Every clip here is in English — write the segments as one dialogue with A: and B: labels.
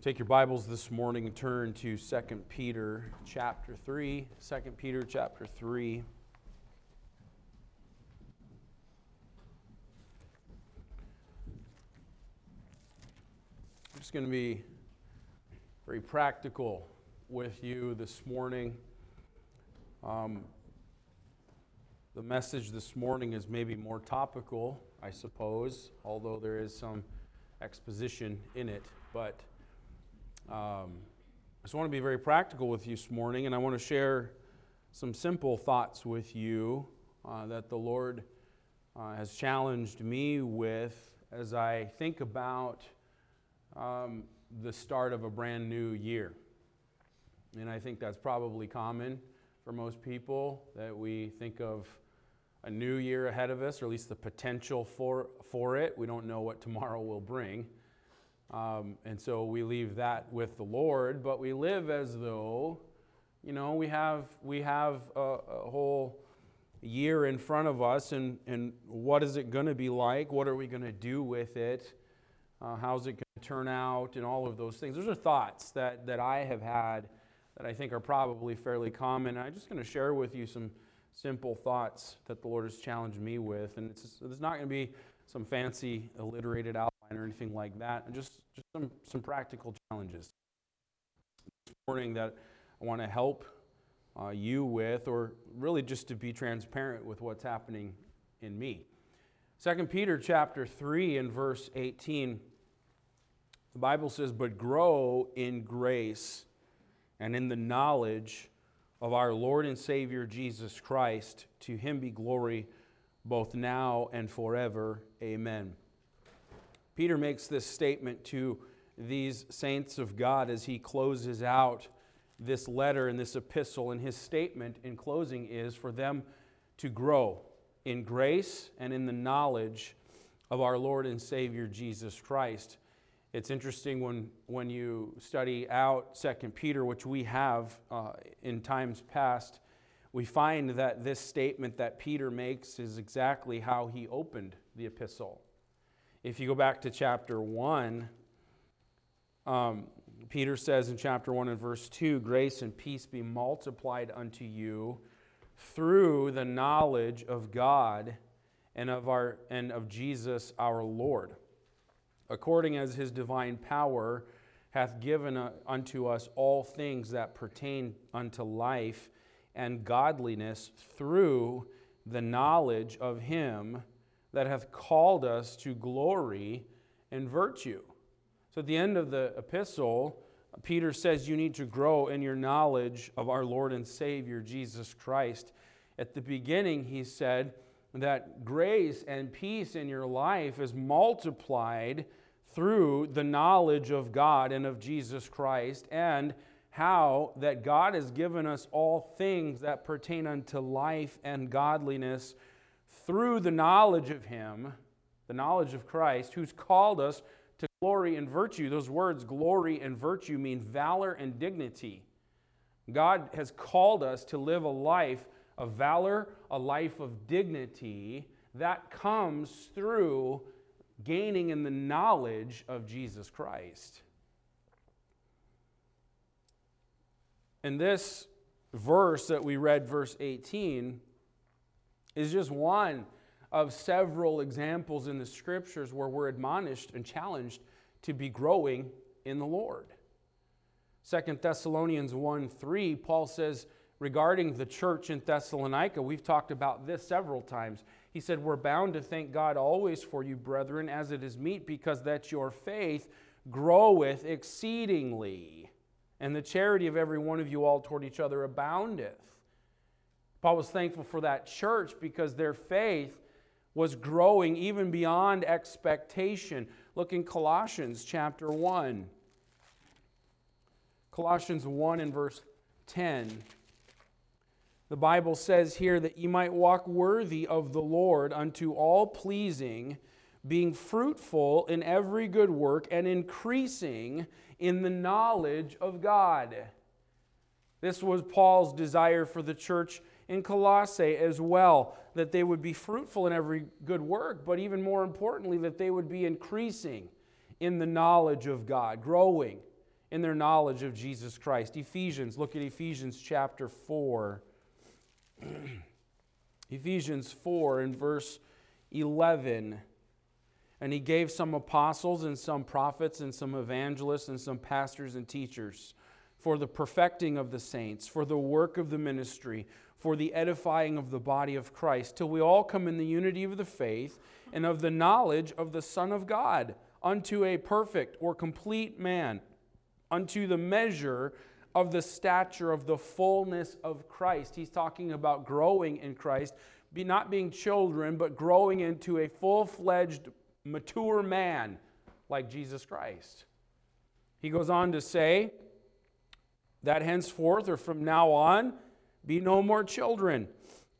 A: Take your Bibles this morning and turn to 2 Peter chapter 3. 2 Peter chapter 3. I'm just going to be very practical with you this morning. Um, the message this morning is maybe more topical, I suppose, although there is some exposition in it. But um, I just want to be very practical with you this morning, and I want to share some simple thoughts with you uh, that the Lord uh, has challenged me with as I think about um, the start of a brand new year. And I think that's probably common for most people that we think of a new year ahead of us, or at least the potential for, for it. We don't know what tomorrow will bring. Um, and so we leave that with the Lord, but we live as though, you know, we have, we have a, a whole year in front of us, and, and what is it going to be like? What are we going to do with it? Uh, how's it going to turn out? And all of those things. Those are thoughts that, that I have had that I think are probably fairly common. I'm just going to share with you some simple thoughts that the Lord has challenged me with. And it's, it's not going to be some fancy, alliterated outline or anything like that, and just, just some, some practical challenges this morning that I want to help uh, you with, or really just to be transparent with what's happening in me. 2 Peter chapter 3 and verse 18, the Bible says, But grow in grace and in the knowledge of our Lord and Savior Jesus Christ. To him be glory both now and forever. Amen. Peter makes this statement to these saints of God as he closes out this letter and this epistle. And his statement in closing is for them to grow in grace and in the knowledge of our Lord and Savior Jesus Christ. It's interesting when, when you study out Second Peter, which we have uh, in times past, we find that this statement that Peter makes is exactly how he opened the epistle. If you go back to chapter 1, um, Peter says in chapter 1 and verse 2 Grace and peace be multiplied unto you through the knowledge of God and of, our, and of Jesus our Lord. According as his divine power hath given unto us all things that pertain unto life and godliness through the knowledge of him that hath called us to glory and virtue. So at the end of the epistle, Peter says you need to grow in your knowledge of our Lord and Savior Jesus Christ. At the beginning, he said, that grace and peace in your life is multiplied through the knowledge of God and of Jesus Christ, and how that God has given us all things that pertain unto life and godliness through the knowledge of Him, the knowledge of Christ, who's called us to glory and virtue. Those words, glory and virtue, mean valor and dignity. God has called us to live a life of valor, a life of dignity that comes through gaining in the knowledge of Jesus Christ. And this verse that we read, verse 18, is just one of several examples in the scriptures where we're admonished and challenged to be growing in the Lord. Second Thessalonians 1 3, Paul says regarding the church in Thessalonica, we've talked about this several times. He said, We're bound to thank God always for you, brethren, as it is meet, because that your faith groweth exceedingly, and the charity of every one of you all toward each other aboundeth. Paul was thankful for that church because their faith was growing even beyond expectation. Look in Colossians chapter 1. Colossians 1 and verse 10. The Bible says here that you might walk worthy of the Lord unto all pleasing, being fruitful in every good work and increasing in the knowledge of God. This was Paul's desire for the church in Colossae as well, that they would be fruitful in every good work, but even more importantly, that they would be increasing in the knowledge of God, growing in their knowledge of Jesus Christ. Ephesians, look at Ephesians chapter 4. Ephesians 4 in verse 11. And he gave some apostles and some prophets and some evangelists and some pastors and teachers for the perfecting of the saints, for the work of the ministry, for the edifying of the body of Christ, till we all come in the unity of the faith and of the knowledge of the Son of God, unto a perfect or complete man, unto the measure of the stature of the fullness of Christ. He's talking about growing in Christ, be not being children, but growing into a full fledged, mature man like Jesus Christ. He goes on to say that henceforth or from now on, be no more children,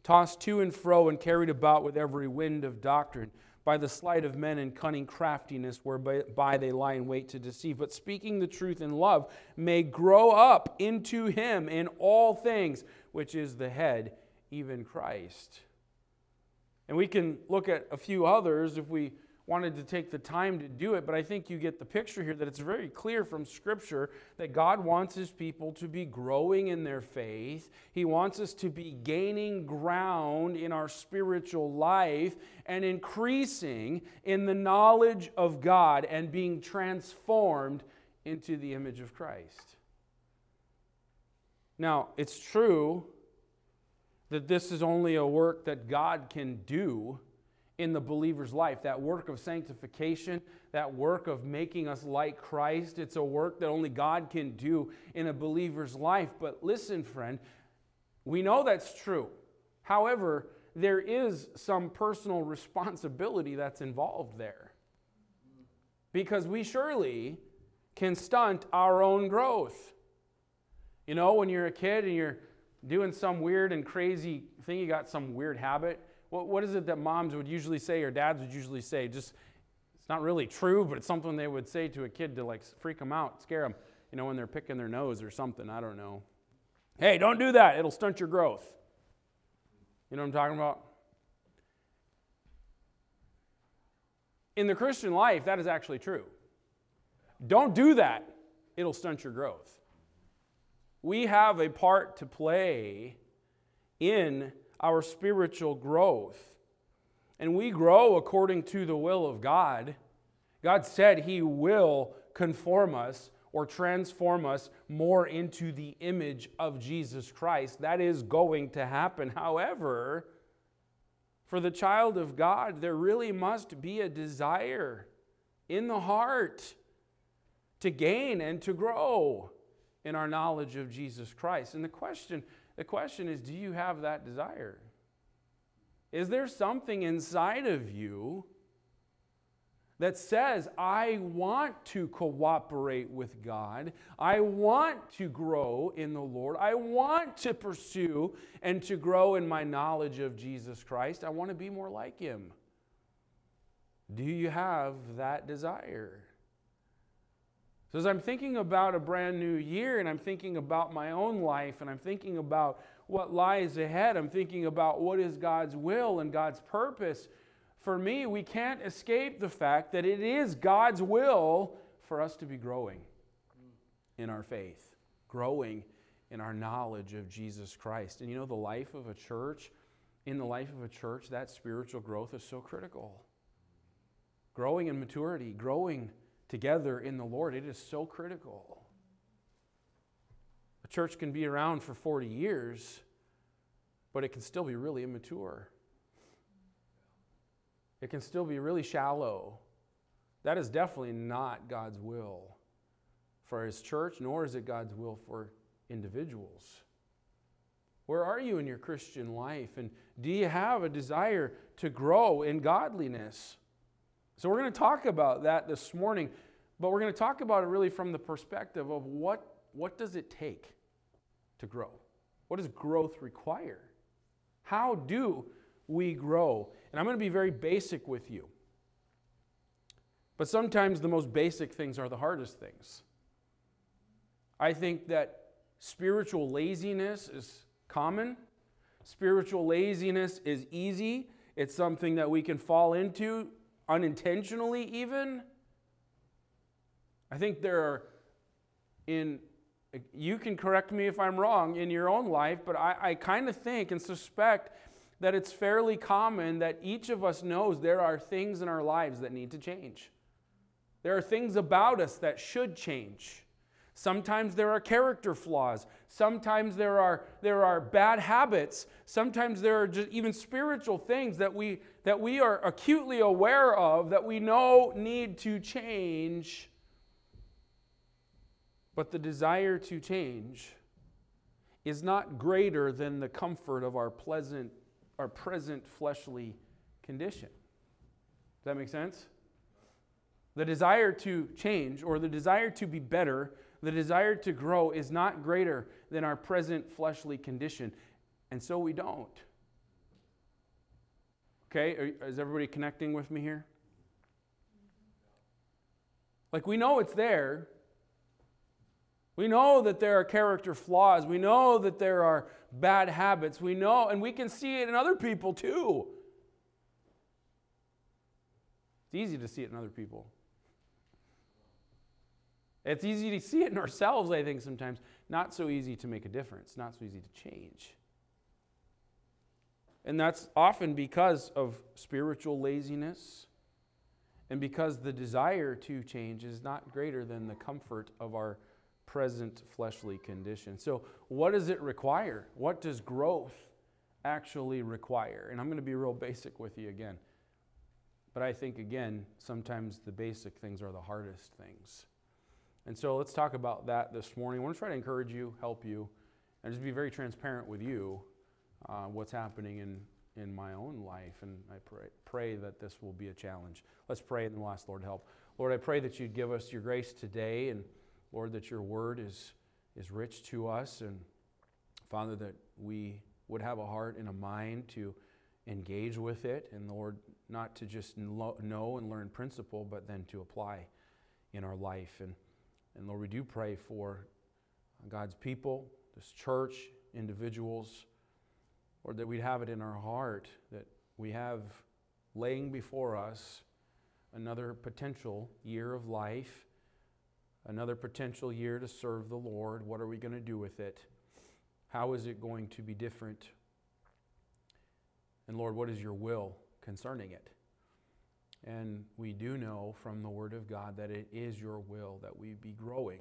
A: tossed to and fro and carried about with every wind of doctrine by the sleight of men and cunning craftiness whereby they lie in wait to deceive, but speaking the truth in love may grow up into him in all things, which is the head, even Christ. And we can look at a few others if we wanted to take the time to do it, but I think you get the picture here that it's very clear from Scripture that God wants His people to be growing in their faith. He wants us to be gaining ground in our spiritual life and increasing in the knowledge of God and being transformed into the image of Christ. Now, it's true that this is only a work that God can do in the believer's life. That work of sanctification, that work of making us like Christ, it's a work that only God can do in a believer's life. But listen, friend, we know that's true. However, there is some personal responsibility that's involved there. Because we surely can stunt our own growth. You know, when you're a kid and you're doing some weird and crazy thing, you got some weird habit, what, what is it that moms would usually say or dads would usually say? Just, it's not really true, but it's something they would say to a kid to like freak them out, scare them, you know, when they're picking their nose or something. I don't know. Hey, don't do that. It'll stunt your growth. You know what I'm talking about? In the Christian life, that is actually true. Don't do that, it'll stunt your growth. We have a part to play in our spiritual growth. And we grow according to the will of God. God said He will conform us or transform us more into the image of Jesus Christ. That is going to happen. However, for the child of God, there really must be a desire in the heart to gain and to grow in our knowledge of Jesus Christ. And the question the question is do you have that desire? Is there something inside of you that says, I want to cooperate with God. I want to grow in the Lord. I want to pursue and to grow in my knowledge of Jesus Christ. I want to be more like Him. Do you have that desire? So, as I'm thinking about a brand new year and I'm thinking about my own life and I'm thinking about what lies ahead, I'm thinking about what is God's will and God's purpose. For me, we can't escape the fact that it is God's will for us to be growing in our faith, growing in our knowledge of Jesus Christ. And you know, the life of a church, in the life of a church, that spiritual growth is so critical. Growing in maturity, growing together in the Lord. It is so critical. A church can be around for 40 years, but it can still be really immature. It can still be really shallow. That is definitely not God's will for His church, nor is it God's will for individuals. Where are you in your Christian life? And do you have a desire to grow in godliness? So, we're going to talk about that this morning, but we're going to talk about it really from the perspective of what, what does it take to grow? What does growth require? How do we grow? And I'm going to be very basic with you. But sometimes the most basic things are the hardest things. I think that spiritual laziness is common. Spiritual laziness is easy. It's something that we can fall into unintentionally, even. I think there are in, you can correct me if I'm wrong in your own life, but I, I kind of think and suspect that it's fairly common that each of us knows there are things in our lives that need to change. There are things about us that should change. Sometimes there are character flaws. Sometimes there are, there are bad habits. Sometimes there are just even spiritual things that we, that we are acutely aware of that we know need to change. But the desire to change is not greater than the comfort of our pleasant, our present fleshly condition. Does that make sense? The desire to change or the desire to be better the desire to grow is not greater than our present fleshly condition, and so we don't. Okay, is everybody connecting with me here? Like, we know it's there. We know that there are character flaws. We know that there are bad habits. We know, and we can see it in other people too. It's easy to see it in other people. It's easy to see it in ourselves, I think, sometimes. Not so easy to make a difference, not so easy to change. And that's often because of spiritual laziness and because the desire to change is not greater than the comfort of our present fleshly condition. So, what does it require? What does growth actually require? And I'm going to be real basic with you again. But I think, again, sometimes the basic things are the hardest things. And so let's talk about that this morning. I want to try to encourage you, help you, and just be very transparent with you uh, what's happening in, in my own life. And I pray, pray that this will be a challenge. Let's pray and then we'll ask Lord help. Lord, I pray that you'd give us your grace today, and Lord, that your word is, is rich to us. And Father, that we would have a heart and a mind to engage with it. And Lord, not to just know and learn principle, but then to apply in our life. And and Lord, we do pray for God's people, this church, individuals, or that we'd have it in our heart that we have laying before us another potential year of life, another potential year to serve the Lord. What are we going to do with it? How is it going to be different? And Lord, what is your will concerning it? And we do know from the Word of God that it is your will that we be growing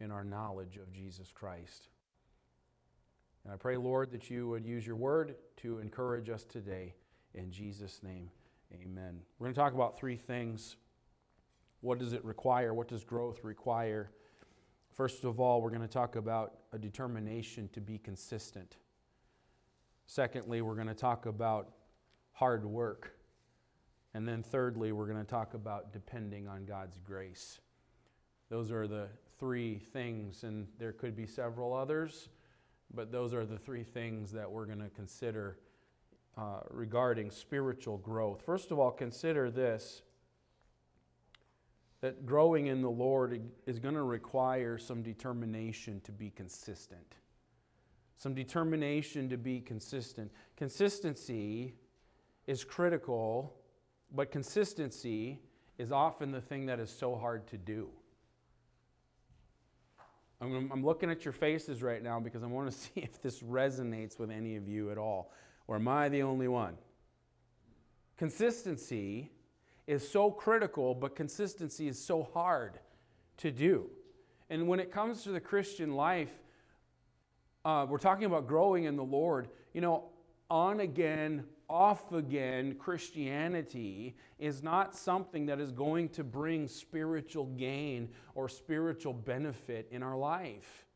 A: in our knowledge of Jesus Christ. And I pray, Lord, that you would use your Word to encourage us today. In Jesus' name, amen. We're going to talk about three things. What does it require? What does growth require? First of all, we're going to talk about a determination to be consistent. Secondly, we're going to talk about hard work. And then, thirdly, we're going to talk about depending on God's grace. Those are the three things, and there could be several others, but those are the three things that we're going to consider uh, regarding spiritual growth. First of all, consider this that growing in the Lord is going to require some determination to be consistent. Some determination to be consistent. Consistency is critical but consistency is often the thing that is so hard to do. I'm, I'm looking at your faces right now because I want to see if this resonates with any of you at all. Or am I the only one? Consistency is so critical, but consistency is so hard to do. And when it comes to the Christian life, uh, we're talking about growing in the Lord. You know, on again, off again Christianity is not something that is going to bring spiritual gain or spiritual benefit in our life.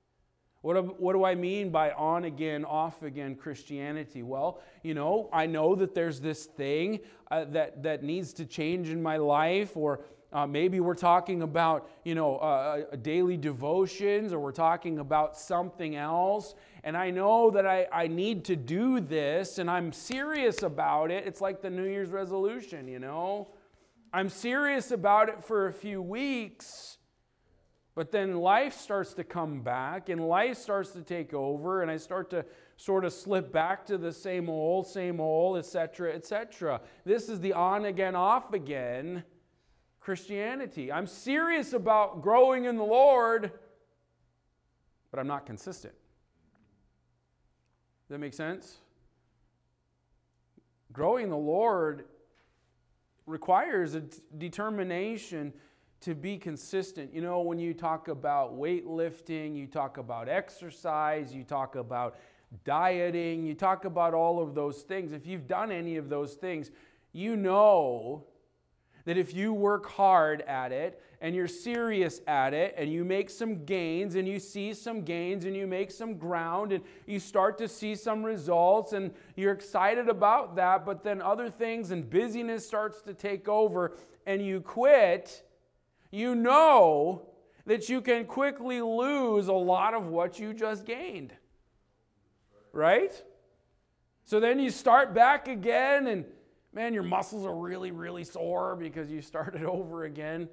A: What, what do I mean by on again, off again Christianity? Well, you know, I know that there's this thing uh, that, that needs to change in my life, or uh, maybe we're talking about, you know, uh, uh daily devotions, or we're talking about something else and I know that I, I need to do this and I'm serious about it. It's like the New Year's resolution, you know? I'm serious about it for a few weeks, but then life starts to come back and life starts to take over, and I start to sort of slip back to the same old, same old, etc., etc. This is the on again, off again Christianity. I'm serious about growing in the Lord but I'm not consistent. Does that make sense? Growing the Lord requires a determination to be consistent. You know, when you talk about weightlifting, you talk about exercise, you talk about dieting, you talk about all of those things. If you've done any of those things, you know that if you work hard at it and you're serious at it and you make some gains and you see some gains and you make some ground and you start to see some results and you're excited about that, but then other things and busyness starts to take over and you quit, you know that you can quickly lose a lot of what you just gained. Right? So then you start back again and man, your muscles are really, really sore because you started over again.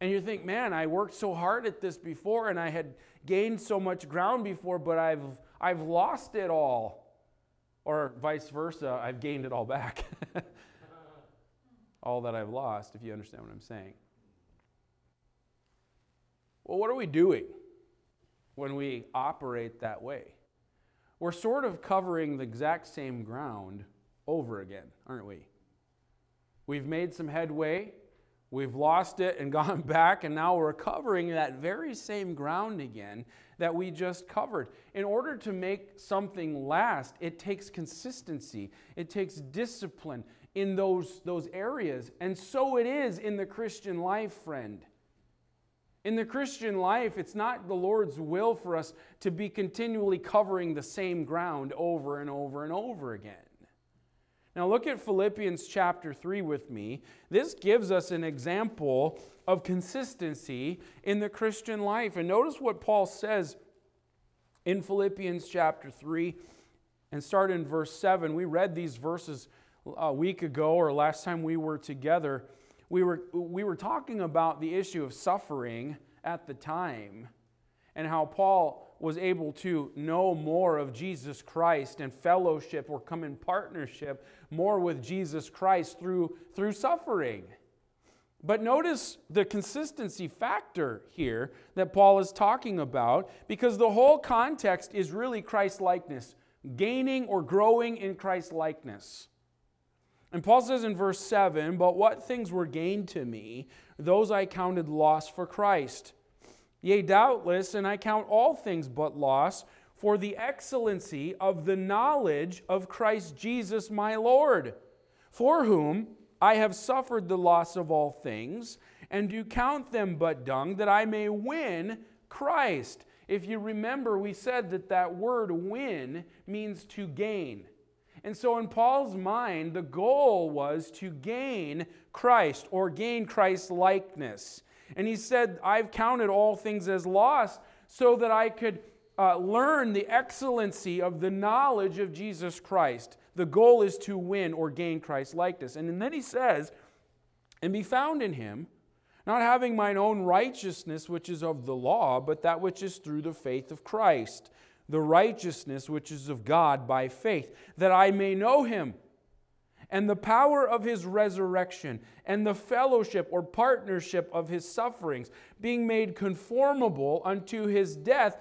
A: And you think, man, I worked so hard at this before and I had gained so much ground before, but I've, I've lost it all. Or vice versa, I've gained it all back. all that I've lost, if you understand what I'm saying. Well, what are we doing when we operate that way? We're sort of covering the exact same ground over again, aren't we? We've made some headway, we've lost it and gone back, and now we're covering that very same ground again that we just covered. In order to make something last, it takes consistency, it takes discipline in those, those areas. And so it is in the Christian life, friend. In the Christian life, it's not the Lord's will for us to be continually covering the same ground over and over and over again. Now, look at Philippians chapter 3 with me. This gives us an example of consistency in the Christian life. And notice what Paul says in Philippians chapter 3 and start in verse 7. We read these verses uh, a week ago or last time we were together. We were, we were talking about the issue of suffering at the time and how Paul was able to know more of Jesus Christ and fellowship or come in partnership more with Jesus Christ through, through suffering. But notice the consistency factor here that Paul is talking about because the whole context is really Christ likeness, gaining or growing in Christ likeness. And Paul says in verse 7 But what things were gained to me, those I counted loss for Christ. Yea, doubtless, and I count all things but loss for the excellency of the knowledge of Christ Jesus my Lord, for whom I have suffered the loss of all things, and do count them but dung, that I may win Christ. If you remember, we said that that word win means to gain. And so, in Paul's mind, the goal was to gain Christ or gain Christ's likeness. And he said, I've counted all things as loss so that I could uh, learn the excellency of the knowledge of Jesus Christ. The goal is to win or gain Christ's likeness. And then he says, and be found in him, not having mine own righteousness, which is of the law, but that which is through the faith of Christ, the righteousness which is of God by faith, that I may know him and the power of his resurrection, and the fellowship or partnership of his sufferings, being made conformable unto his death,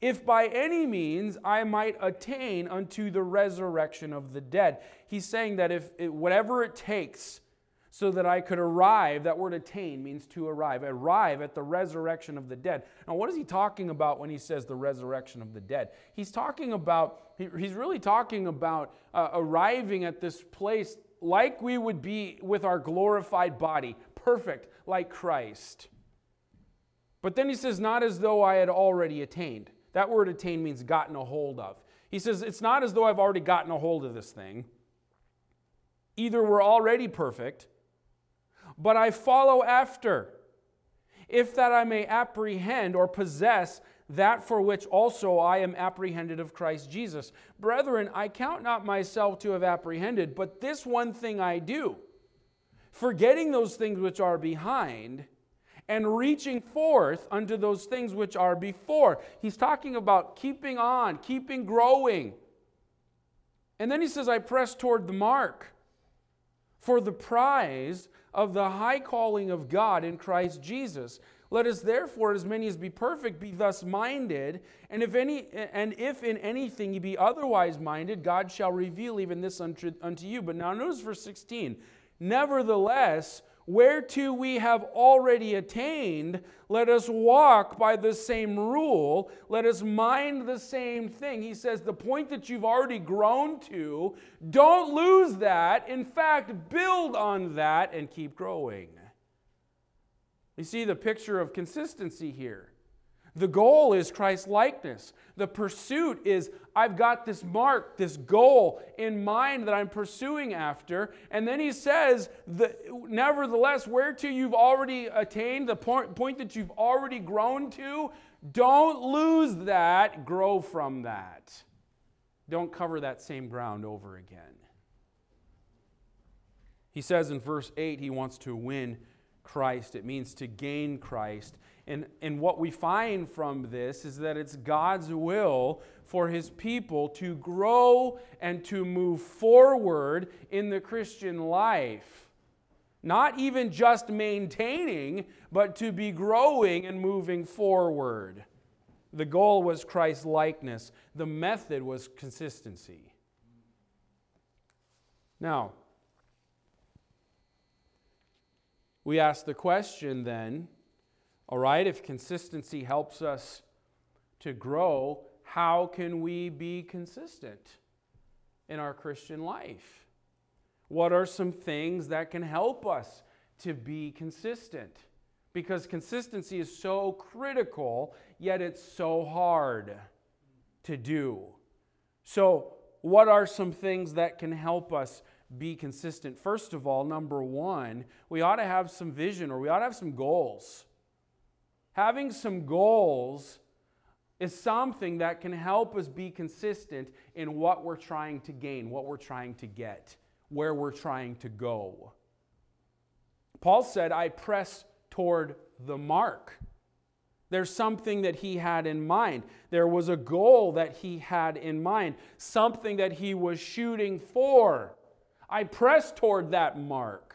A: if by any means I might attain unto the resurrection of the dead. He's saying that if it, whatever it takes so that I could arrive, that word attain means to arrive, arrive at the resurrection of the dead. Now, what is he talking about when he says the resurrection of the dead? He's talking about, he's really talking about uh, arriving at this place like we would be with our glorified body, perfect like Christ. But then he says, not as though I had already attained. That word attain means gotten a hold of. He says, it's not as though I've already gotten a hold of this thing. Either we're already perfect, but I follow after, if that I may apprehend or possess that for which also I am apprehended of Christ Jesus. Brethren, I count not myself to have apprehended, but this one thing I do, forgetting those things which are behind and reaching forth unto those things which are before. He's talking about keeping on, keeping growing. And then he says, I press toward the mark for the prize of the high calling of God in Christ Jesus. Let us therefore, as many as be perfect, be thus minded. And if any, and if in anything ye be otherwise minded, God shall reveal even this unto, unto you. But now notice verse 16. Nevertheless, whereto we have already attained, let us walk by the same rule. Let us mind the same thing. He says, the point that you've already grown to, don't lose that. In fact, build on that and keep growing. You see the picture of consistency here. The goal is Christ likeness. The pursuit is I've got this mark, this goal in mind that I'm pursuing after. And then he says, the, nevertheless, whereto you've already attained, the point, point that you've already grown to, don't lose that, grow from that. Don't cover that same ground over again. He says in verse 8 he wants to win Christ, it means to gain Christ. And, and what we find from this is that it's God's will for his people to grow and to move forward in the Christian life. Not even just maintaining, but to be growing and moving forward. The goal was Christ's likeness, the method was consistency. Now, We ask the question then all right, if consistency helps us to grow, how can we be consistent in our Christian life? What are some things that can help us to be consistent? Because consistency is so critical, yet it's so hard to do. So, what are some things that can help us be consistent. First of all, number one, we ought to have some vision or we ought to have some goals. Having some goals is something that can help us be consistent in what we're trying to gain, what we're trying to get, where we're trying to go. Paul said, I press toward the mark. There's something that he had in mind. There was a goal that he had in mind, something that he was shooting for. I press toward that mark.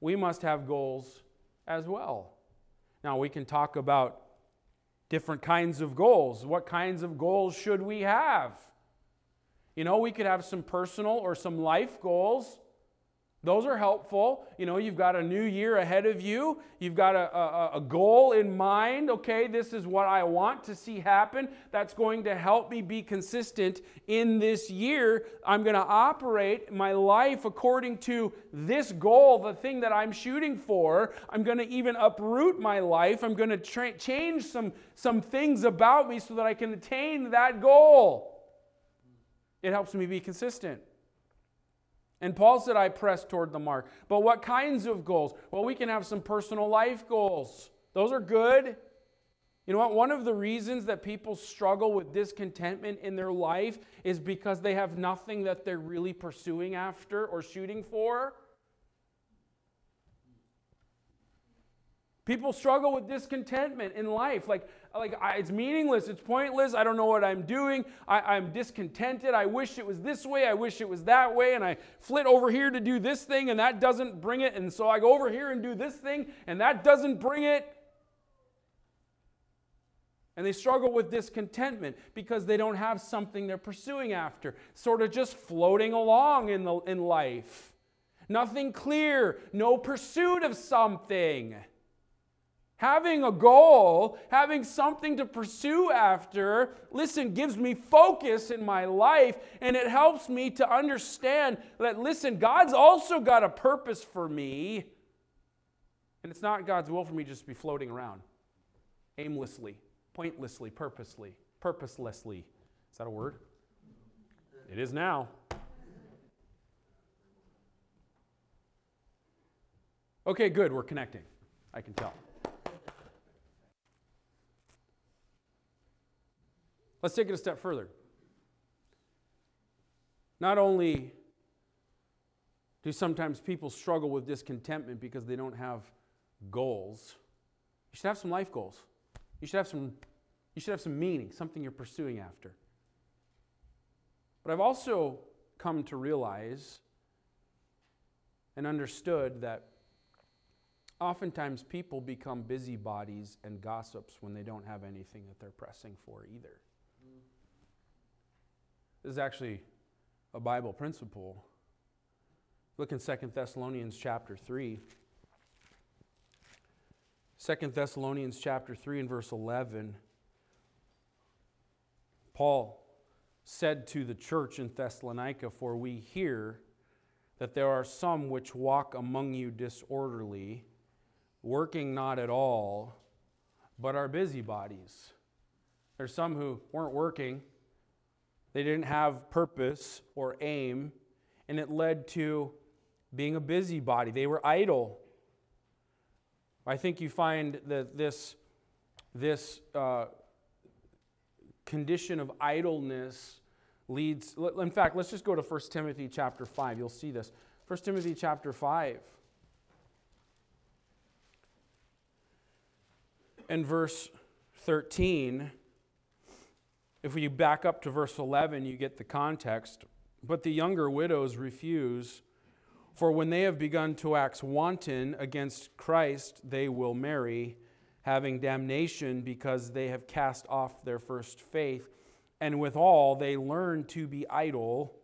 A: We must have goals as well. Now, we can talk about different kinds of goals. What kinds of goals should we have? You know, we could have some personal or some life goals. Those are helpful. You know, you've got a new year ahead of you. You've got a, a, a, goal in mind. Okay, this is what I want to see happen. That's going to help me be consistent in this year. I'm going to operate my life according to this goal, the thing that I'm shooting for. I'm going to even uproot my life. I'm going to tra- change some, some things about me so that I can attain that goal. It helps me be consistent. And Paul said, I press toward the mark. But what kinds of goals? Well, we can have some personal life goals. Those are good. You know what? One of the reasons that people struggle with discontentment in their life is because they have nothing that they're really pursuing after or shooting for. People struggle with discontentment in life. Like, like I, it's meaningless, it's pointless, I don't know what I'm doing, I, I'm discontented, I wish it was this way, I wish it was that way, and I flit over here to do this thing, and that doesn't bring it, and so I go over here and do this thing, and that doesn't bring it. And they struggle with discontentment because they don't have something they're pursuing after, sort of just floating along in, the, in life. Nothing clear, no pursuit of something. Having a goal, having something to pursue after, listen, gives me focus in my life and it helps me to understand that, listen, God's also got a purpose for me. And it's not God's will for me just to be floating around aimlessly, pointlessly, purposely, purposelessly. Is that a word? It is now. Okay, good, we're connecting. I can tell. Let's take it a step further. Not only do sometimes people struggle with discontentment because they don't have goals, you should have some life goals. You should have some, you should have some meaning, something you're pursuing after. But I've also come to realize and understood that Oftentimes, people become busybodies and gossips when they don't have anything that they're pressing for either. This is actually a Bible principle. Look in 2 Thessalonians chapter 3. 2 Thessalonians chapter 3 and verse 11. Paul said to the church in Thessalonica, For we hear that there are some which walk among you disorderly, working not at all, but are busybodies. There's some who weren't working, they didn't have purpose or aim, and it led to being a busybody. They were idle. I think you find that this, this uh, condition of idleness leads in fact let's just go to 1 timothy chapter 5 you'll see this 1 timothy chapter 5 and verse 13 if we back up to verse 11 you get the context but the younger widows refuse for when they have begun to wax wanton against christ they will marry having damnation because they have cast off their first faith. And withal, they learn to be idle,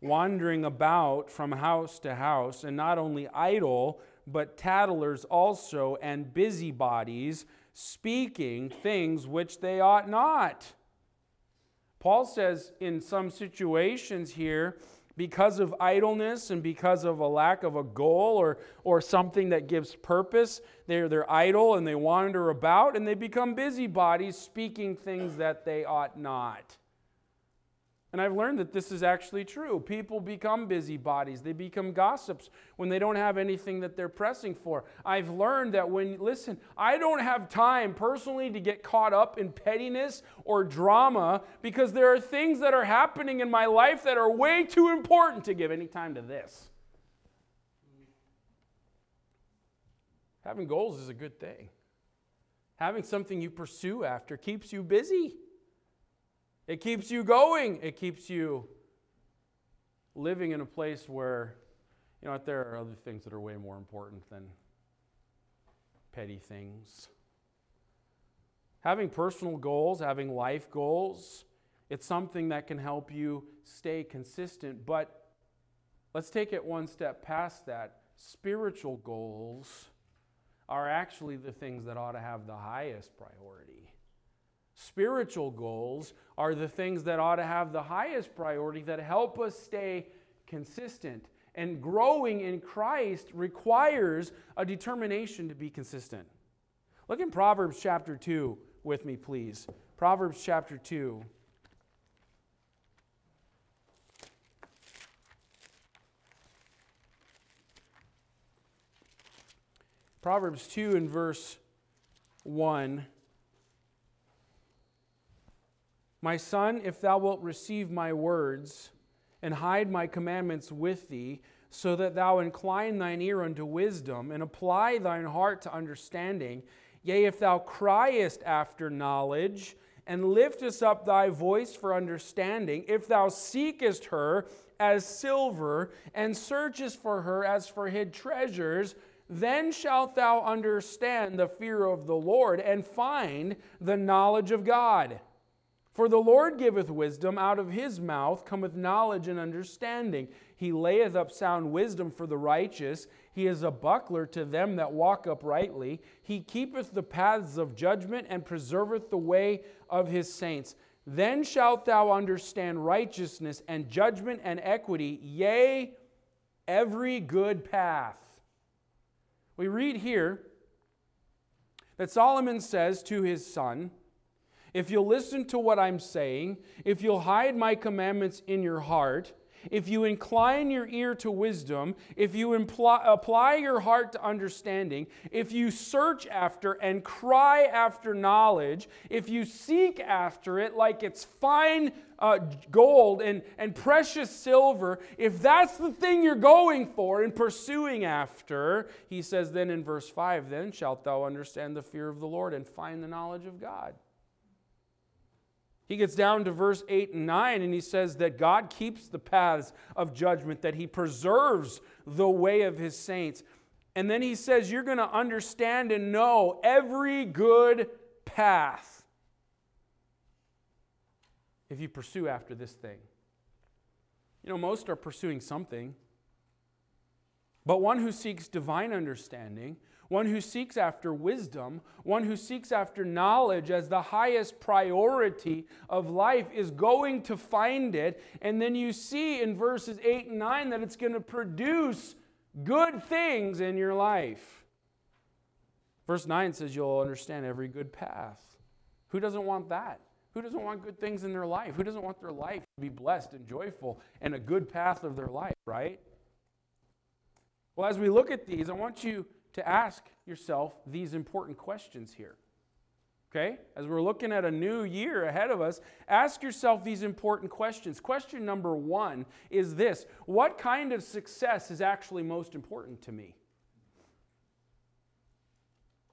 A: wandering about from house to house, and not only idle, but tattlers also, and busybodies, speaking things which they ought not. Paul says in some situations here, because of idleness and because of a lack of a goal or, or something that gives purpose, they're, they're idle and they wander about and they become busybodies speaking things that they ought not. And I've learned that this is actually true. People become busybodies, they become gossips when they don't have anything that they're pressing for. I've learned that when, listen, I don't have time personally to get caught up in pettiness or drama because there are things that are happening in my life that are way too important to give any time to this. Having goals is a good thing. Having something you pursue after keeps you busy. It keeps you going. It keeps you living in a place where, you know, there are other things that are way more important than petty things. Having personal goals, having life goals, it's something that can help you stay consistent. But let's take it one step past that. Spiritual goals are actually the things that ought to have the highest priority. Spiritual goals are the things that ought to have the highest priority that help us stay consistent. And growing in Christ requires a determination to be consistent. Look in Proverbs chapter 2 with me, please. Proverbs chapter 2. Proverbs 2 and verse 1. My son, if thou wilt receive my words and hide my commandments with thee, so that thou incline thine ear unto wisdom and apply thine heart to understanding, yea, if thou criest after knowledge and liftest up thy voice for understanding, if thou seekest her as silver and searchest for her as for hid treasures, then shalt thou understand the fear of the Lord and find the knowledge of God. For the Lord giveth wisdom, out of his mouth cometh knowledge and understanding. He layeth up sound wisdom for the righteous. He is a buckler to them that walk uprightly. He keepeth the paths of judgment and preserveth the way of his saints. Then shalt thou understand righteousness and judgment and equity, yea, every good path. We read here that Solomon says to his son, if you'll listen to what I'm saying, if you'll hide my commandments in your heart, if you incline your ear to wisdom, if you apply your heart to understanding, if you search after and cry after knowledge, if you seek after it like it's fine uh, gold and, and precious silver, if that's the thing you're going for and pursuing after, he says then in verse 5, then shalt thou understand the fear of the Lord and find the knowledge of God. He gets down to verse 8 and 9, and he says that God keeps the paths of judgment, that he preserves the way of his saints. And then he says, You're going to understand and know every good path if you pursue after this thing. You know, most are pursuing something, but one who seeks divine understanding, one who seeks after wisdom, one who seeks after knowledge as the highest priority of life is going to find it. And then you see in verses 8 and 9 that it's going to produce good things in your life. Verse 9 says you'll understand every good path. Who doesn't want that? Who doesn't want good things in their life? Who doesn't want their life to be blessed and joyful and a good path of their life, right? Well, as we look at these, I want you to ask yourself these important questions here. Okay? As we're looking at a new year ahead of us, ask yourself these important questions. Question number one is this What kind of success is actually most important to me?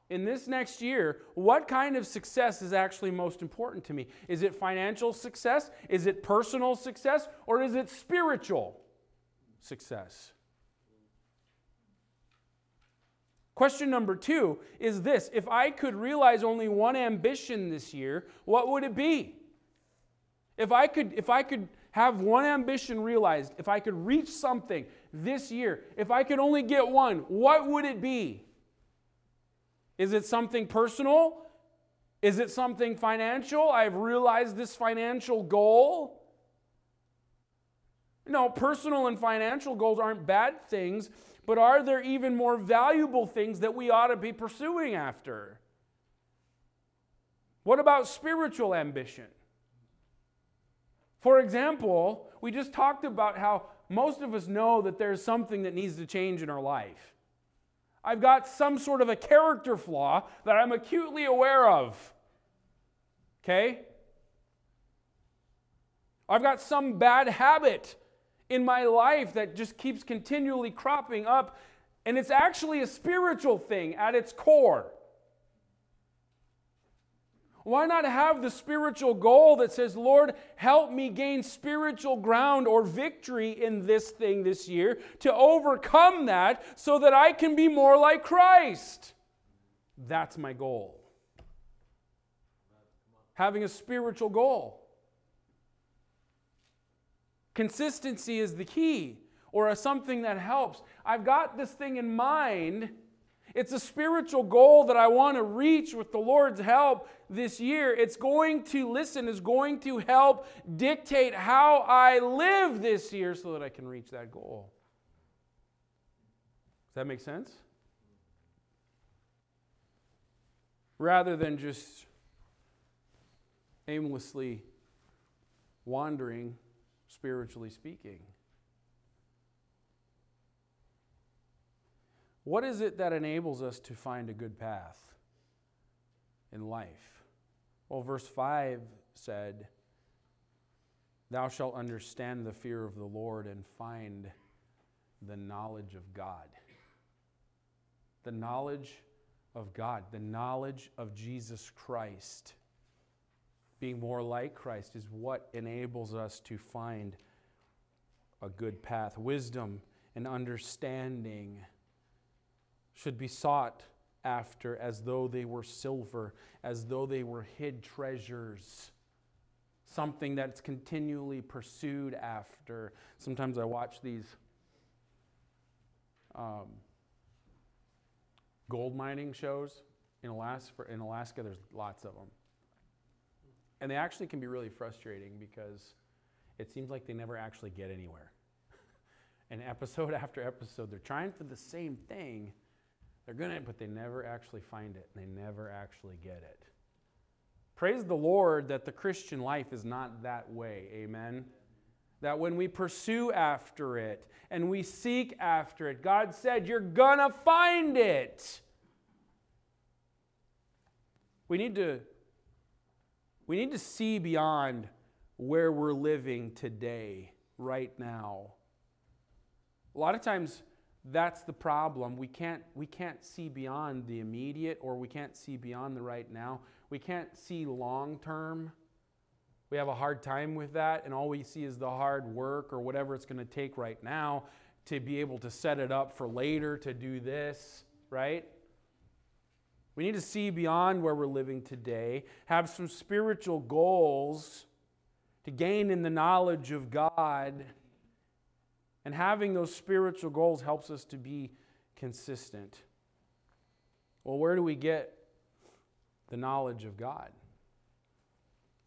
A: In this next year, what kind of success is actually most important to me? Is it financial success? Is it personal success? Or is it spiritual success? Question number two is this If I could realize only one ambition this year, what would it be? If I could, if I could have one ambition realized, if I could reach something this year, if I could only get one, what would it be? Is it something personal? Is it something financial? I've realized this financial goal. No, personal and financial goals aren't bad things, but are there even more valuable things that we ought to be pursuing after? What about spiritual ambition? For example, we just talked about how most of us know that there's something that needs to change in our life. I've got some sort of a character flaw that I'm acutely aware of. Okay? I've got some bad habit in my life that just keeps continually cropping up, and it's actually a spiritual thing at its core. Why not have the spiritual goal that says, Lord, help me gain spiritual ground or victory in this thing this year to overcome that so that I can be more like Christ? That's my goal. Having a spiritual goal. Consistency is the key, or a something that helps. I've got this thing in mind. It's a spiritual goal that I want to reach with the Lord's help this year. It's going to, listen, is going to help dictate how I live this year so that I can reach that goal. Does that make sense? Rather than just aimlessly wandering spiritually speaking. What is it that enables us to find a good path in life? Well, verse 5 said, Thou shalt understand the fear of the Lord and find the knowledge of God. The knowledge of God, the knowledge of Jesus Christ being more like Christ is what enables us to find a good path. Wisdom and understanding should be sought after as though they were silver, as though they were hid treasures, something that's continually pursued after. Sometimes I watch these um, gold mining shows in Alaska. In Alaska, there's lots of them. And they actually can be really frustrating because it seems like they never actually get anywhere. and episode after episode, they're trying for the same thing. They're going to, but they never actually find it. They never actually get it. Praise the Lord that the Christian life is not that way. Amen. That when we pursue after it and we seek after it, God said, You're going to find it. We need to we need to see beyond where we're living today, right now. A lot of times, that's the problem. We can't, we can't see beyond the immediate or we can't see beyond the right now. We can't see long term. We have a hard time with that, and all we see is the hard work or whatever it's going to take right now to be able to set it up for later to do this, right? We need to see beyond where we're living today, have some spiritual goals to gain in the knowledge of God. And having those spiritual goals helps us to be consistent. Well, where do we get the knowledge of God?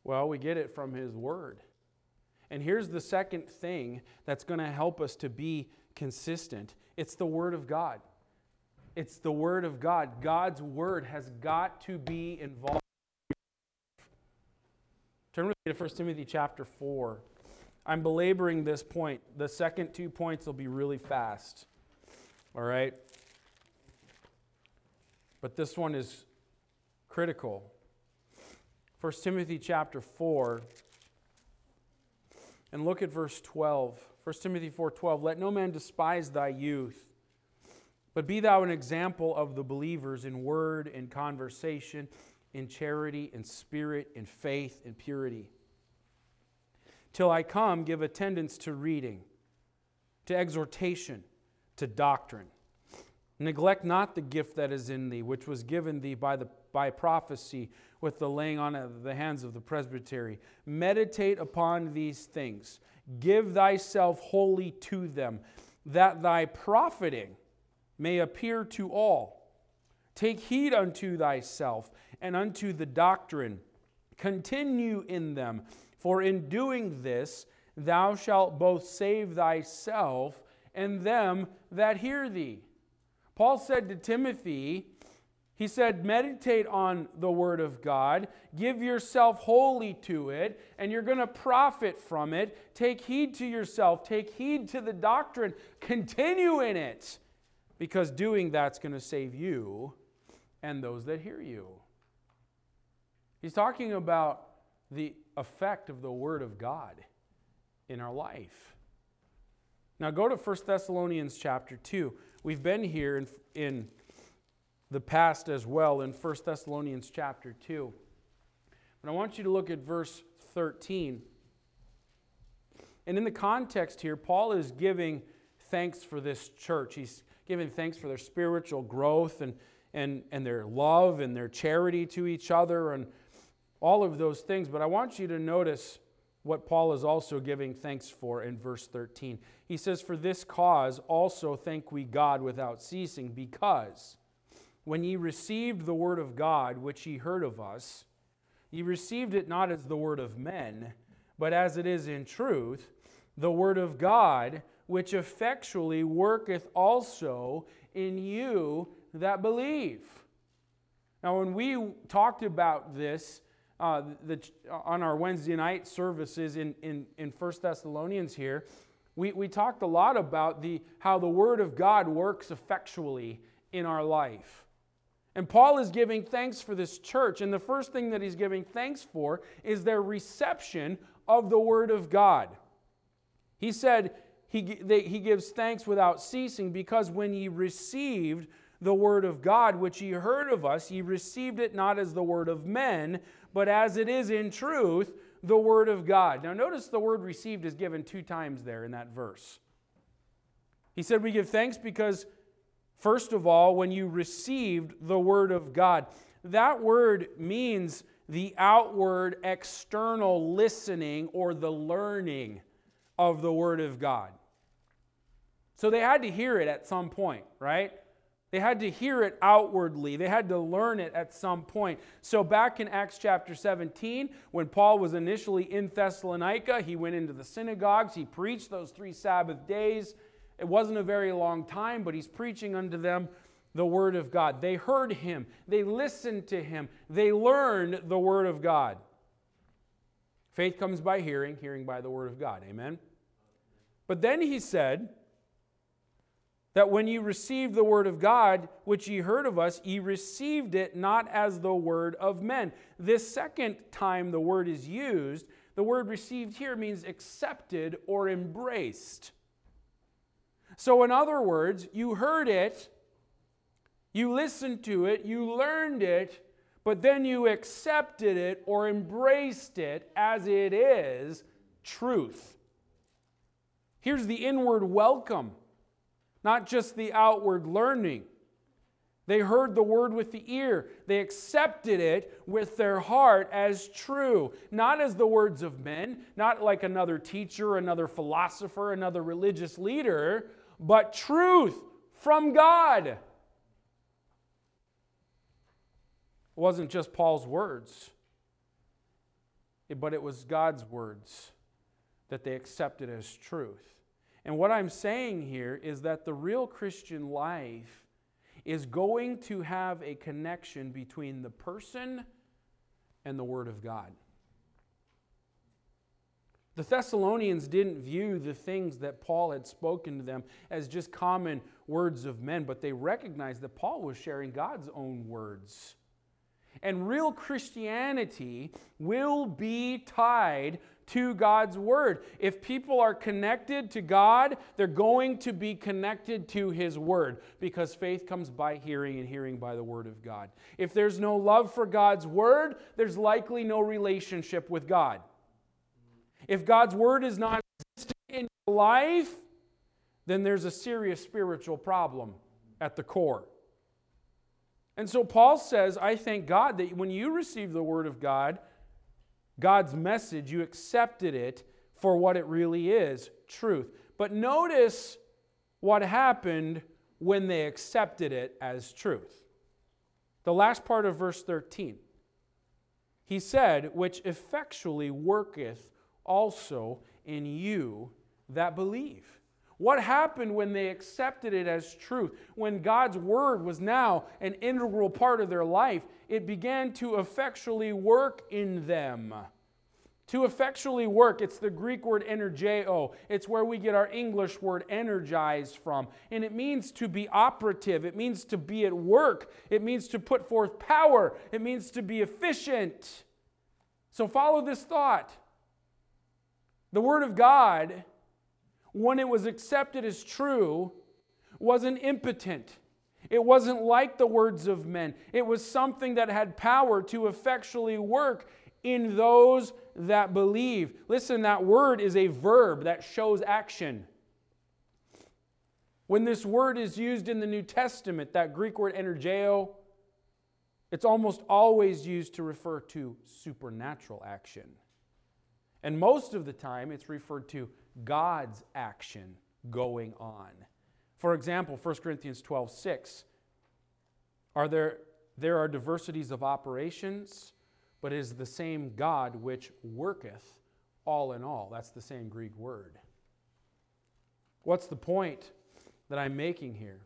A: Well, we get it from His Word. And here's the second thing that's going to help us to be consistent it's the Word of God. It's the Word of God. God's Word has got to be involved. Turn with me to 1 Timothy chapter 4. I'm belaboring this point. The second two points will be really fast. All right? But this one is critical. 1 Timothy chapter 4 and look at verse 12. 1 Timothy 4:12 Let no man despise thy youth, but be thou an example of the believers in word, in conversation, in charity, in spirit, in faith, in purity. Till I come, give attendance to reading, to exhortation, to doctrine. Neglect not the gift that is in thee, which was given thee by, the, by prophecy with the laying on of the hands of the presbytery. Meditate upon these things. Give thyself wholly to them, that thy profiting may appear to all. Take heed unto thyself and unto the doctrine. Continue in them, for in doing this thou shalt both save thyself and them that hear thee. Paul said to Timothy, he said, meditate on the Word of God, give yourself wholly to it, and you're going to profit from it. Take heed to yourself, take heed to the doctrine, continue in it, because doing that's going to save you and those that hear you. He's talking about the effect of the Word of God in our life. Now go to 1 Thessalonians chapter 2. We've been here in, in the past as well in 1 Thessalonians chapter 2. But I want you to look at verse 13. And in the context here, Paul is giving thanks for this church. He's giving thanks for their spiritual growth and, and, and their love and their charity to each other and all of those things. But I want you to notice what Paul is also giving thanks for in verse 13. He says, For this cause also thank we God without ceasing, because when ye received the word of God, which ye heard of us, ye received it not as the word of men, but as it is in truth, the word of God, which effectually worketh also in you that believe. Now, when we talked about this, uh, the, on our Wednesday night services in, in, in 1 Thessalonians here, we, we talked a lot about the, how the Word of God works effectually in our life. And Paul is giving thanks for this church. And the first thing that he's giving thanks for is their reception of the Word of God. He said he, they, he gives thanks without ceasing because when he received the Word of God, which he heard of us, he received it not as the Word of men, but as it is in truth, the Word of God. Now, notice the word received is given two times there in that verse. He said, We give thanks because, first of all, when you received the Word of God, that word means the outward, external listening or the learning of the Word of God. So they had to hear it at some point, right? They had to hear it outwardly. They had to learn it at some point. So, back in Acts chapter 17, when Paul was initially in Thessalonica, he went into the synagogues, he preached those three Sabbath days. It wasn't a very long time, but he's preaching unto them the Word of God. They heard him, they listened to him, they learned the Word of God. Faith comes by hearing, hearing by the Word of God. Amen? But then he said, that when ye received the word of God, which ye heard of us, ye received it not as the word of men. This second time the word is used, the word received here means accepted or embraced. So, in other words, you heard it, you listened to it, you learned it, but then you accepted it or embraced it as it is truth. Here's the inward welcome not just the outward learning. They heard the word with the ear. They accepted it with their heart as true, not as the words of men, not like another teacher, another philosopher, another religious leader, but truth from God. It wasn't just Paul's words, but it was God's words that they accepted as truth. And what I'm saying here is that the real Christian life is going to have a connection between the person and the Word of God. The Thessalonians didn't view the things that Paul had spoken to them as just common words of men, but they recognized that Paul was sharing God's own words. And real Christianity will be tied to God's Word. If people are connected to God, they're going to be connected to His Word because faith comes by hearing and hearing by the Word of God. If there's no love for God's Word, there's likely no relationship with God. If God's Word is not existing in your life, then there's a serious spiritual problem at the core. And so Paul says, I thank God that when you receive the Word of God, God's message, you accepted it for what it really is truth. But notice what happened when they accepted it as truth. The last part of verse 13. He said, Which effectually worketh also in you that believe. What happened when they accepted it as truth? When God's word was now an integral part of their life, it began to effectually work in them. To effectually work, it's the Greek word energeo. It's where we get our English word energize from. And it means to be operative, it means to be at work, it means to put forth power, it means to be efficient. So follow this thought. The Word of God when it was accepted as true, wasn't impotent. It wasn't like the words of men. It was something that had power to effectually work in those that believe. Listen, that word is a verb that shows action. When this word is used in the New Testament, that Greek word energeo, it's almost always used to refer to supernatural action. And most of the time, it's referred to God's action going on. For example, 1 Corinthians 12 6. Are there, there are diversities of operations, but it is the same God which worketh all in all. That's the same Greek word. What's the point that I'm making here?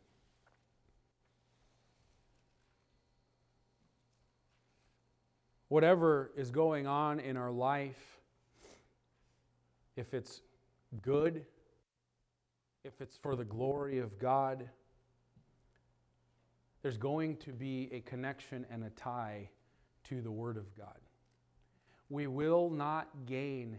A: Whatever is going on in our life, if it's good, if it's for the glory of God, there's going to be a connection and a tie to the Word of God. We will not gain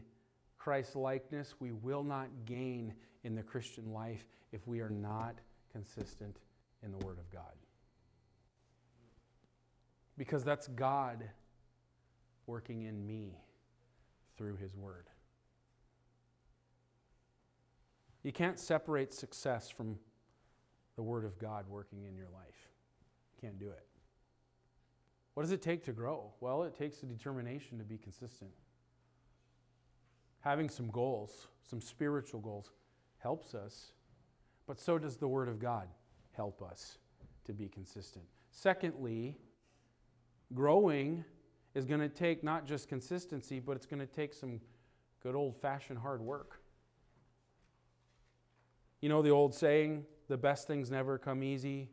A: Christ likeness, we will not gain in the Christian life if we are not consistent in the Word of God. Because that's God working in me through His Word. You can't separate success from the Word of God working in your life. You can't do it. What does it take to grow? Well, it takes a determination to be consistent. Having some goals, some spiritual goals, helps us, but so does the Word of God help us to be consistent. Secondly, growing is going to take not just consistency, but it's going to take some good old fashioned hard work. You know the old saying, the best things never come easy,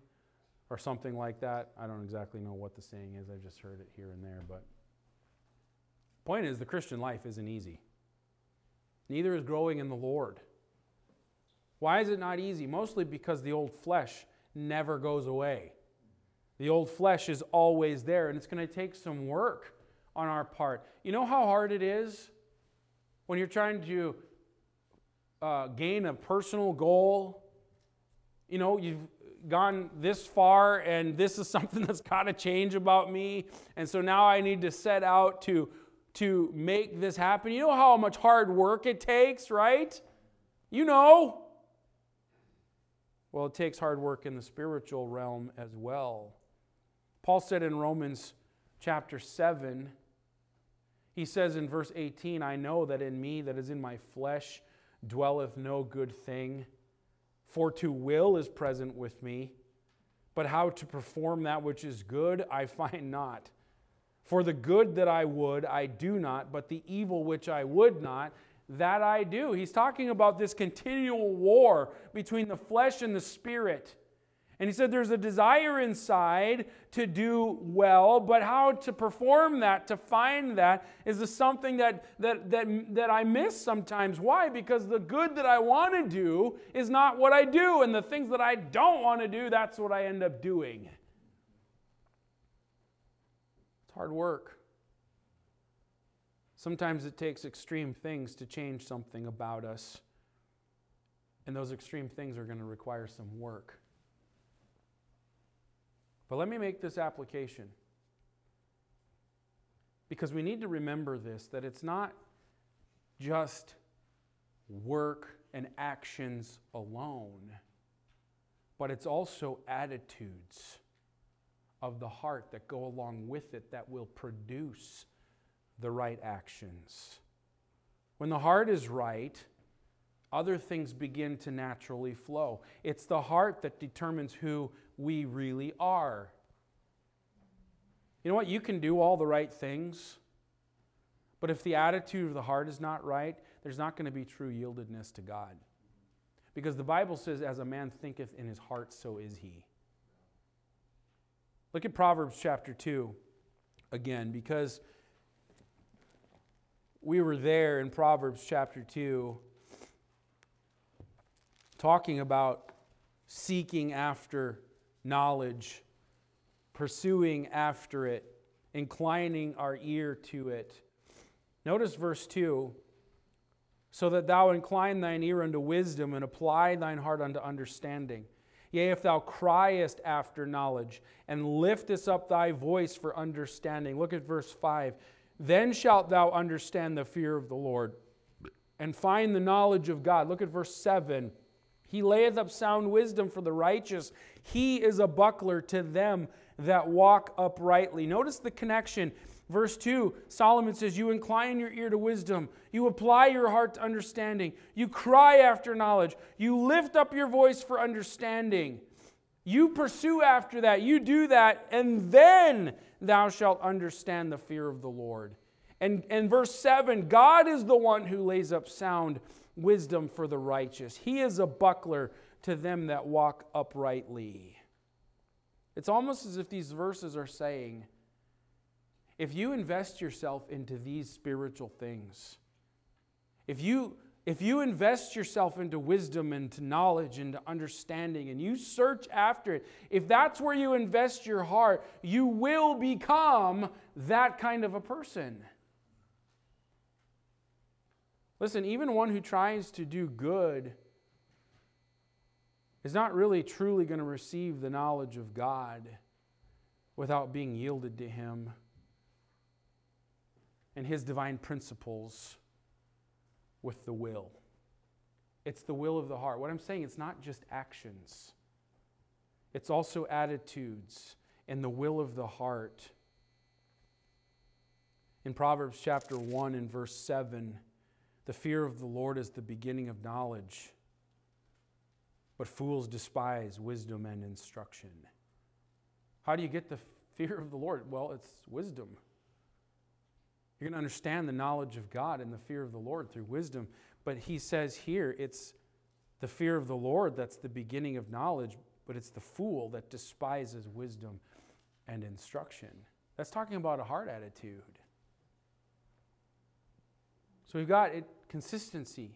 A: or something like that? I don't exactly know what the saying is. I've just heard it here and there. But the point is, the Christian life isn't easy. Neither is growing in the Lord. Why is it not easy? Mostly because the old flesh never goes away. The old flesh is always there, and it's going to take some work on our part. You know how hard it is when you're trying to uh, gain a personal goal. You know, you've gone this far, and this is something that's got to change about me. And so now I need to set out to, to make this happen. You know how much hard work it takes, right? You know. Well, it takes hard work in the spiritual realm as well. Paul said in Romans chapter 7, he says in verse 18, I know that in me, that is in my flesh, dwelleth no good thing. For to will is present with me, but how to perform that which is good I find not. For the good that I would, I do not, but the evil which I would not, that I do. He's talking about this continual war between the flesh and the spirit. And he said there's a desire inside to do well, but how to perform that, to find that, is something that, that, that, that I miss sometimes. Why? Because the good that I want to do is not what I do, and the things that I don't want to do, that's what I end up doing. It's hard work. Sometimes it takes extreme things to change something about us, and those extreme things are going to require some work. But let me make this application. Because we need to remember this that it's not just work and actions alone, but it's also attitudes of the heart that go along with it that will produce the right actions. When the heart is right, other things begin to naturally flow. It's the heart that determines who we really are. You know what? You can do all the right things, but if the attitude of the heart is not right, there's not going to be true yieldedness to God. Because the Bible says, as a man thinketh in his heart, so is he. Look at Proverbs chapter 2 again, because we were there in Proverbs chapter 2 talking about seeking after knowledge, pursuing after it, inclining our ear to it. Notice verse 2 so that thou incline thine ear unto wisdom and apply thine heart unto understanding. Yea, if thou criest after knowledge and liftest up thy voice for understanding. Look at verse 5. Then shalt thou understand the fear of the Lord and find the knowledge of God. Look at verse 7. He layeth up sound wisdom for the righteous. He is a buckler to them that walk uprightly. Notice the connection. Verse 2, Solomon says, You incline your ear to wisdom. You apply your heart to understanding. You cry after knowledge. You lift up your voice for understanding. You pursue after that. You do that, and then thou shalt understand the fear of the Lord. And, and verse 7 God is the one who lays up sound wisdom for the righteous. He is a buckler to them that walk uprightly. It's almost as if these verses are saying if you invest yourself into these spiritual things, if you if you invest yourself into wisdom and to knowledge and to understanding and you search after it, if that's where you invest your heart, you will become that kind of a person. Listen, even one who tries to do good is not really truly going to receive the knowledge of God without being yielded to Him and His divine principles with the will. It's the will of the heart. What I'm saying, it's not just actions, it's also attitudes and the will of the heart. In Proverbs chapter 1 and verse 7, the fear of the Lord is the beginning of knowledge, but fools despise wisdom and instruction. How do you get the fear of the Lord? Well, it's wisdom. You're going to understand the knowledge of God and the fear of the Lord through wisdom. But he says here it's the fear of the Lord that's the beginning of knowledge, but it's the fool that despises wisdom and instruction. That's talking about a heart attitude. So we've got it, consistency.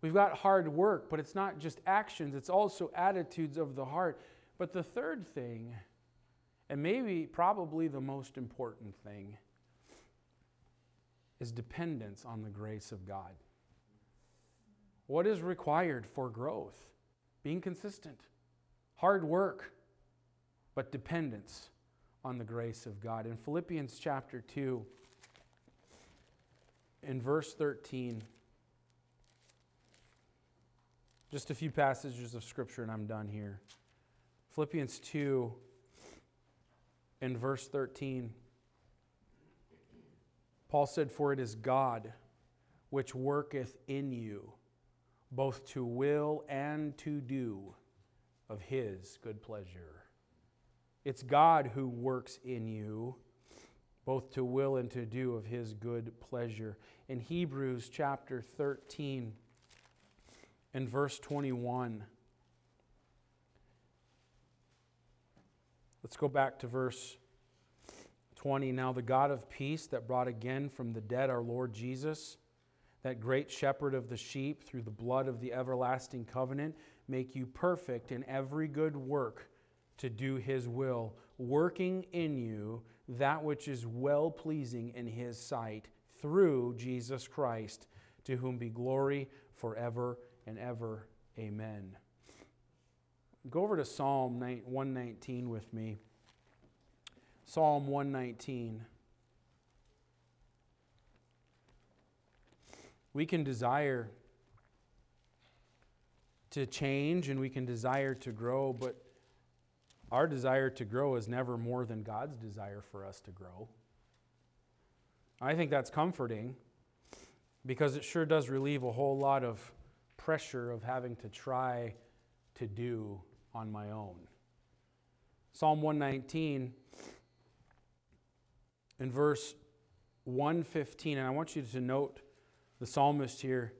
A: We've got hard work, but it's not just actions, it's also attitudes of the heart. But the third thing, and maybe probably the most important thing, is dependence on the grace of God. What is required for growth? Being consistent, hard work, but dependence on the grace of God. In Philippians chapter 2, in verse 13, Just a few passages of Scripture, and I'm done here. Philippians 2 in verse 13. Paul said, For it is God which worketh in you, both to will and to do of his good pleasure. It's God who works in you, both to will and to do of his good pleasure. In Hebrews chapter 13 and verse 21, let's go back to verse 20. Now, the God of peace that brought again from the dead our Lord Jesus, that great shepherd of the sheep, through the blood of the everlasting covenant, make you perfect in every good work to do his will, working in you that which is well pleasing in his sight through Jesus Christ, to whom be glory forever and ever. Amen. Go over to Psalm 119 with me. Psalm 119. We can desire to change and we can desire to grow, but our desire to grow is never more than God's desire for us to grow. I think that's comforting because it sure does relieve a whole lot of pressure of having to try to do on my own. Psalm 119 in verse 115, and I want you to note the psalmist here.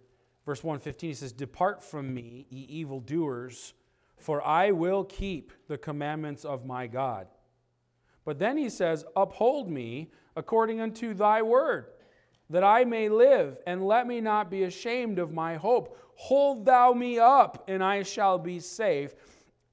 A: Verse 115, he says, Depart from me, ye evildoers, for I will keep the commandments of my God. But then he says, Uphold me according unto thy word, that I may live, and let me not be ashamed of my hope. Hold thou me up, and I shall be safe,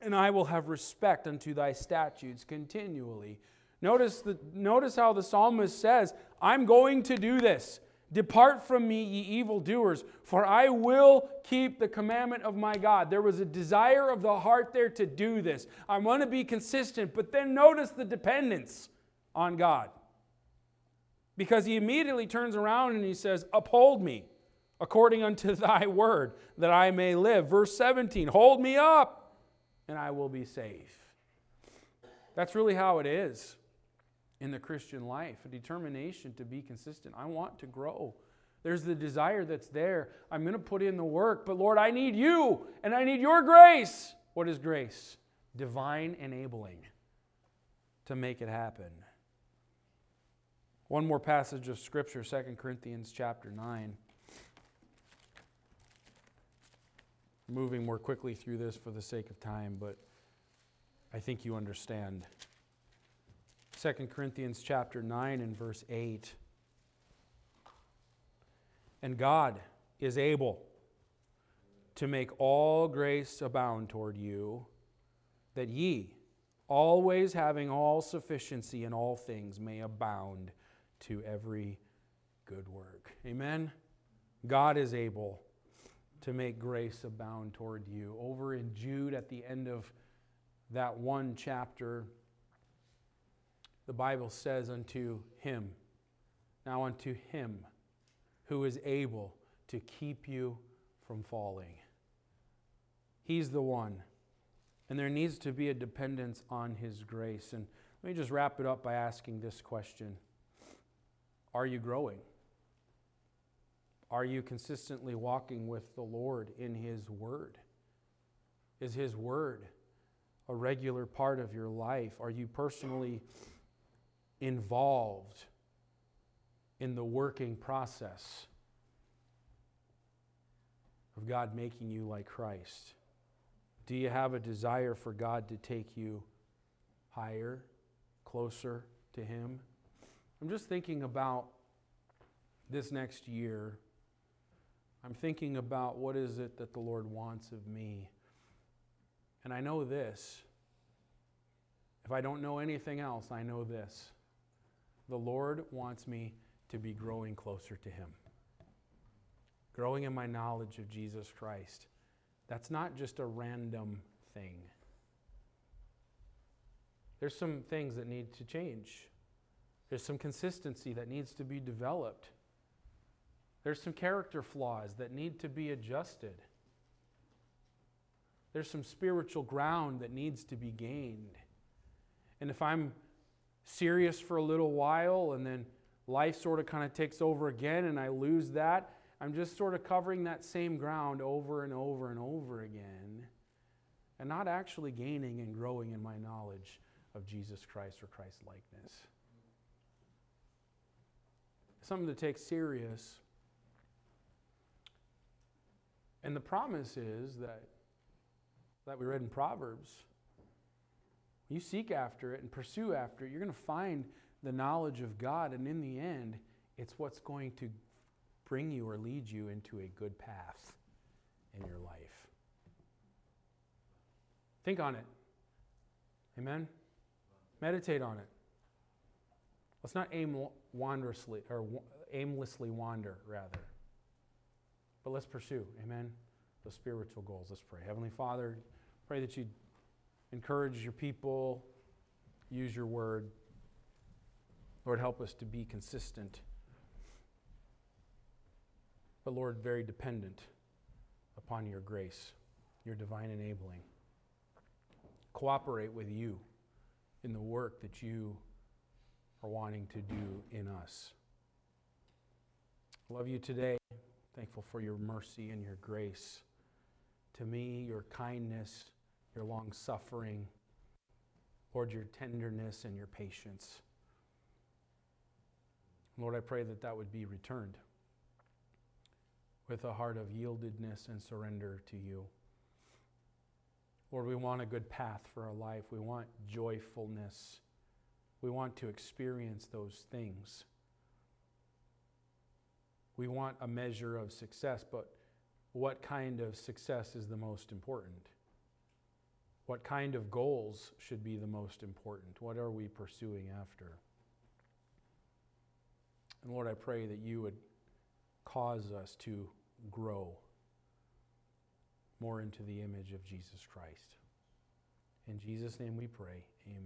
A: and I will have respect unto thy statutes continually. Notice, the, notice how the psalmist says, I'm going to do this. Depart from me, ye evildoers, for I will keep the commandment of my God. There was a desire of the heart there to do this. I want to be consistent, but then notice the dependence on God. Because he immediately turns around and he says, Uphold me according unto thy word, that I may live. Verse 17, Hold me up, and I will be safe. That's really how it is in the Christian life, a determination to be consistent. I want to grow. There's the desire that's there. I'm going to put in the work, but Lord, I need you and I need your grace. What is grace? Divine enabling to make it happen. One more passage of scripture, 2 Corinthians chapter 9. Moving more quickly through this for the sake of time, but I think you understand. 2 Corinthians chapter 9 and verse 8. And God is able to make all grace abound toward you, that ye, always having all sufficiency in all things, may abound to every good work. Amen? God is able to make grace abound toward you. Over in Jude, at the end of that one chapter, the Bible says, unto him, now unto him who is able to keep you from falling. He's the one. And there needs to be a dependence on his grace. And let me just wrap it up by asking this question Are you growing? Are you consistently walking with the Lord in his word? Is his word a regular part of your life? Are you personally involved in the working process of God making you like Christ? Do you have a desire for God to take you higher, closer to Him? I'm just thinking about this next year. I'm thinking about what is it that the Lord wants of me. And I know this. If I don't know anything else, I know this. The Lord wants me to be growing closer to Him, growing in my knowledge of Jesus Christ. That's not just a random thing. There's some things that need to change. There's some consistency that needs to be developed. There's some character flaws that need to be adjusted. there's some spiritual ground that needs to be gained. And if I'm serious for a little while and then life sort of kind of takes over again and I lose that, I'm just sort of covering that same ground over and over and over again and not actually gaining and growing in my knowledge of Jesus Christ or Christ likeness. Something to take serious. And the promise is that that we read in Proverbs you seek after it and pursue after it, you're going to find the knowledge of God. And in the end, it's what's going to bring you or lead you into a good path in your life. Think on it. Amen? Meditate on it. Let's not aim wanderously or aimlessly wander, rather. But let's pursue, amen, the spiritual goals. Let's pray. Heavenly Father, pray that you encourage your people, use your word. Lord, help us to be consistent, but Lord, very dependent upon your grace, your divine enabling. Cooperate with you in the work that you are wanting to do in us. Love you today. Thankful for your mercy and your grace. To me, your kindness your long suffering, Lord, your tenderness and your patience. Lord, I pray that that would be returned with a heart of yieldedness and surrender to you. Lord, we want a good path for our life. We want joyfulness. We want to experience those things. We want a measure of success, but what kind of success is the most important? What kind of goals should be the most important? What are we pursuing after? And Lord, I pray that you would cause us to grow more into the image of Jesus Christ. In Jesus' name we pray. Amen.